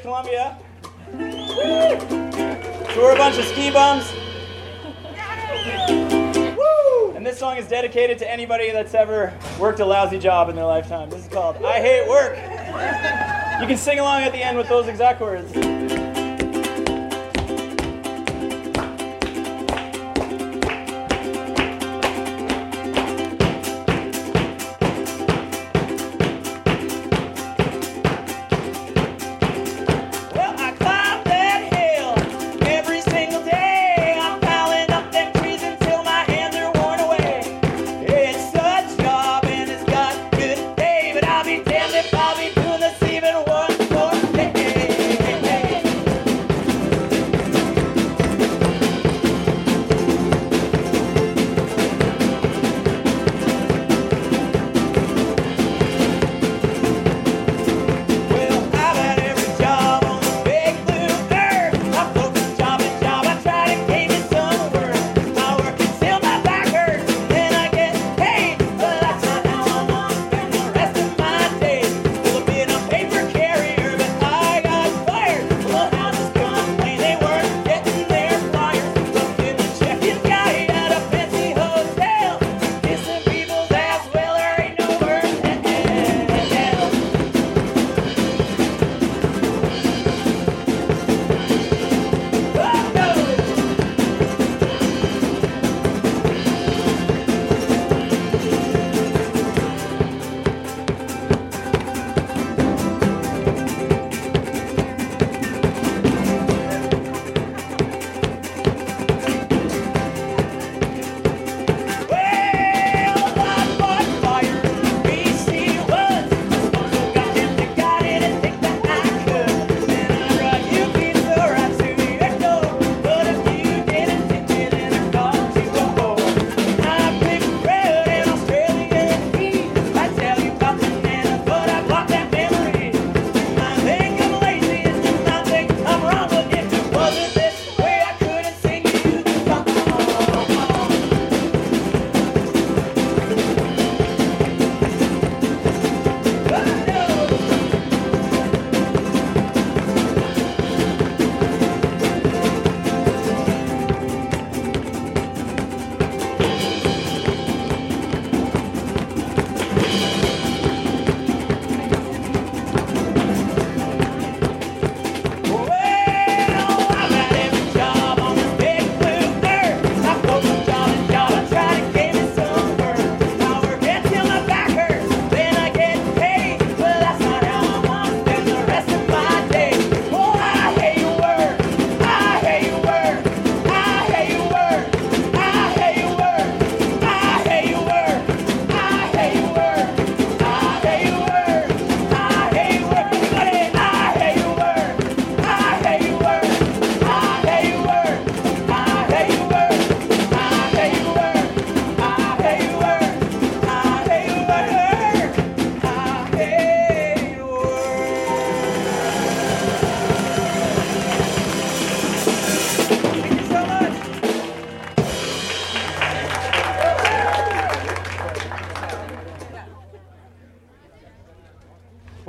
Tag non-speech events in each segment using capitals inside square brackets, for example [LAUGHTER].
Columbia. So we're a bunch of ski bums. And this song is dedicated to anybody that's ever worked a lousy job in their lifetime. This is called I Hate Work. You can sing along at the end with those exact words.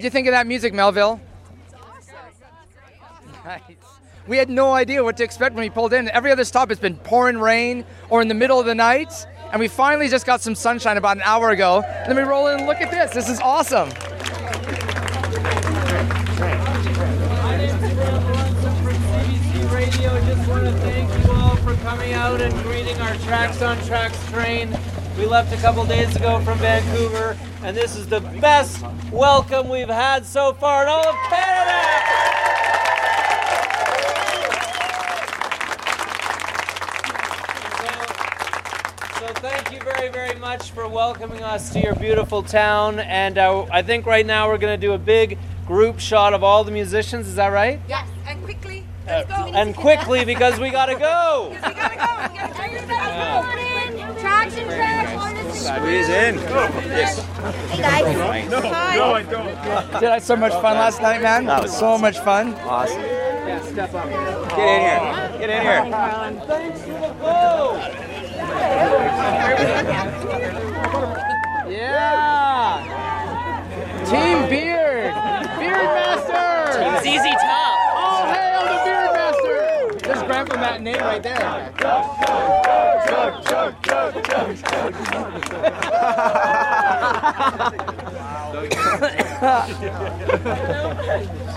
What'd you think of that music, Melville? Nice. We had no idea what to expect when we pulled in. Every other stop has been pouring rain or in the middle of the night, and we finally just got some sunshine about an hour ago. And then we roll in and look at this. This is awesome. Radio. Just to thank you all for coming out and greeting our Tracks on Tracks train. We left a couple days ago from Vancouver, and this is the best welcome we've had so far in all of Canada. So thank you very, very much for welcoming us to your beautiful town. And uh, I think right now we're going to do a big group shot of all the musicians. Is that right? Yes, and quickly. Uh, Let's go. and quickly because we gotta go. We gotta go. We gotta Squeeze in. Hey guys. No, no, I don't. Did I have so much fun last night, man? That was so awesome. much fun. Awesome. Yeah, step up. Get in here. Get in here. Thanks for the. Yeah. Team Beard. Beard Master. Team ZZ Top. Oh, hail the Beard Master. There's Grandpa name right there. I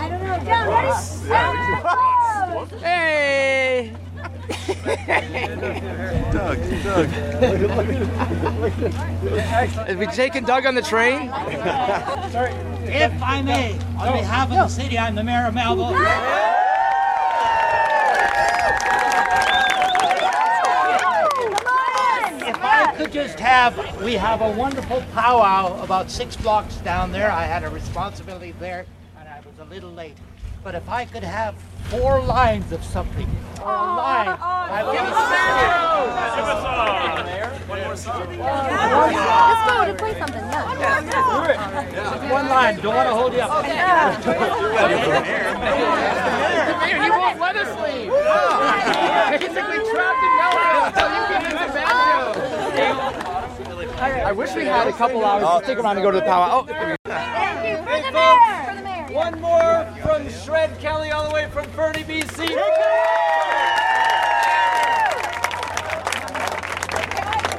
don't know. Down, ready, set, go! Hey! Are we taking Doug on the train? If I may, on behalf of the city, I'm the mayor of Melville. If I could just have, we have a wonderful powwow about six blocks down there. I had a responsibility there and I was a little late. But if I could have four lines of something, or a line, I would Let's go to play something. Yeah. One line, don't want to hold you up. [LAUGHS] Mayor, he won't let us leave. Basically trapped in Melville until you get into Banjo. I wish we had a couple hours to stick around and go to the power. Oh, Thank you for Hey, the folks. mayor. For the mayor. One more from Shred Kelly, all the way from Fernie, BC.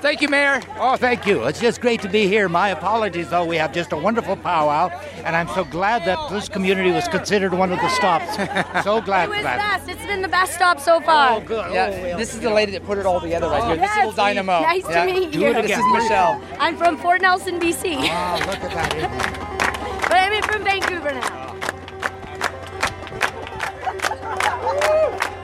Thank you, Mayor. Oh, thank you. It's just great to be here. My apologies, though. We have just a wonderful powwow, and I'm so glad that this community was considered one of the stops. so [LAUGHS] glad It for was that. best. It's been the best stop so far. Oh, good. Yeah, Oh, well. this is the lady that put it all together right here. This Yes. little dynamo. Nice Yeah. to meet Do you. it This is Michelle. I'm from Fort Nelson, BC, Ah, look at that. [LAUGHS] but I'm from Vancouver now. [LAUGHS]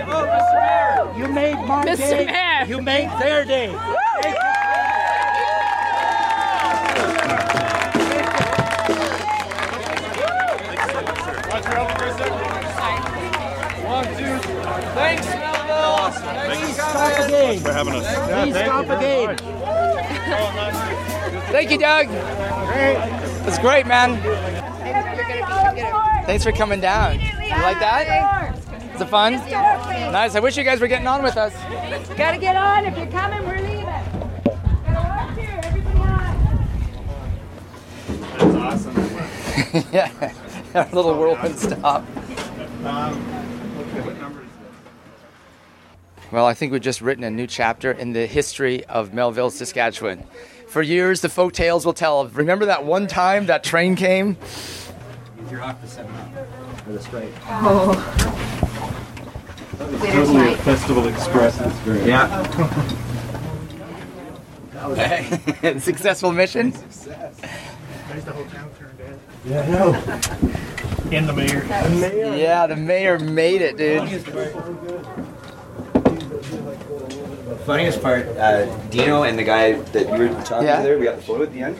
Kelly! Oh, Mr. Mayor. You made my Mr. day. Mayor. You made their day. Thank you. Thanks, Melville. Thanks, Stop again. For having us. Please stop again. Thank you, Doug. It's great, man. Thanks for coming down. You like that? Is it fun? Nice. I wish you guys were getting on with us. Gotta get on. If you're coming, we're leaving. Gotta watch here. Everybody on. [LAUGHS] yeah. Our little whirlwind stop. Well, I think we've just written a new chapter in the history of Melville, Saskatchewan. For years, the folk tales will tell of remember that one time that train came? Totally a Festival Express experience. Yeah. [LAUGHS] Successful mission? In the mayor. The mayor. Yeah, the mayor made it, dude. Funniest part, uh, Dino and the guy that you were talking Yeah. to there, we got the photo at the end.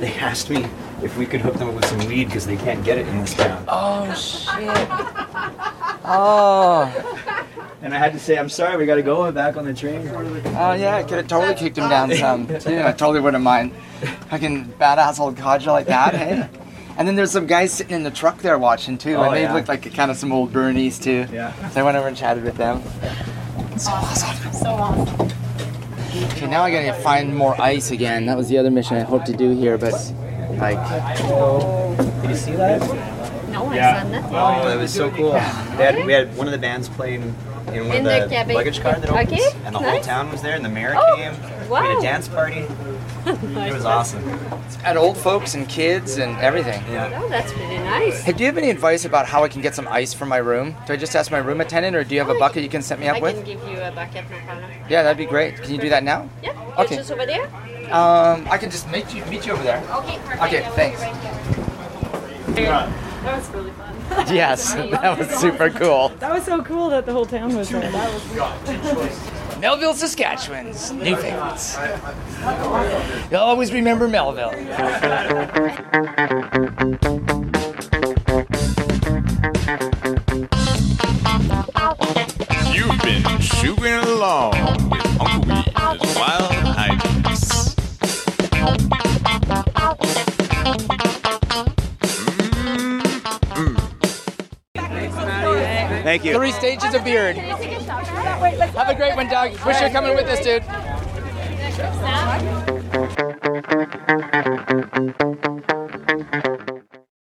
They asked me if we could hook them up with some weed because they can't get it in this town. Oh, shit. Oh. And I had to say, I'm sorry, we got to go back on the train. Oh yeah, I could have totally kicked him down some too. I totally wouldn't mind. Fucking badass old codger like that, hey? And then there's some guys sitting in the truck there watching too, Oh, and they yeah. looked like kind of some old Bernies too. Yeah. So I went over and chatted with them. So awesome. So awesome. Okay, now I gotta find more ice again. That was the other mission I hoped to do here, but like, Did you see that? No one Yeah. said that. Oh, that was so cool. They had, we had one of the bands playing in one In of the the, cabin. luggage car that opens, Okay, and the whole town was there, and the mayor Oh, came. We had wow. a dance party. [LAUGHS] It was awesome. and old folks and kids and everything. Yeah. Oh, that's pretty nice. Hey, do you have any advice about how I can get some ice for my room? Do I just ask my room attendant, or do you have a bucket you can set me up I with? can give you a bucket, no problem. Yeah, that'd be great. Can you do that now? Yeah, Okay. it's just over there. Um, I can just meet you meet you over there. Okay, perfect. Okay, I will be thanks. right. That was really fun. Yes, [LAUGHS] that was super cool. That was so cool that the whole town was there. That was [LAUGHS] Melville, Saskatchewan's new favorites. You'll always remember Melville. You've been shooting along with Uncle Wee's Thank you. Three stages of beard. Have a great one, Doug. Wish you're coming with us, dude.